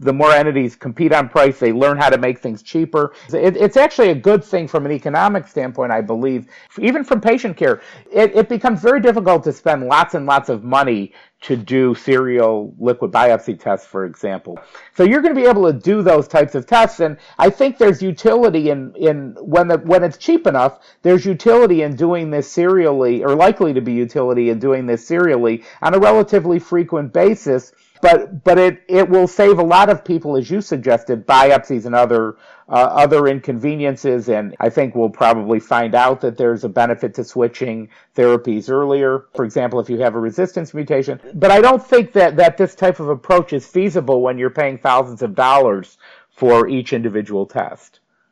the more entities compete on price, they learn how to make things cheaper. It, it's actually a good thing from an economic standpoint, I believe. Even from patient care, it, it becomes very difficult to spend lots and lots of money to do serial liquid biopsy tests, for example. So you're going to be able to do those types of tests, and I think there's utility in, in when the, when it's cheap enough, there's utility in doing this serially, or likely to be utility in doing this serially on a relatively frequent basis but but it it will save a lot of people, as you suggested, biopsies and other uh, other inconveniences. And I think we'll probably find out that there's a benefit to switching therapies earlier. For example, if you have a resistance mutation. But I don't think that that this type of approach is feasible when you're paying thousands of dollars for each individual test.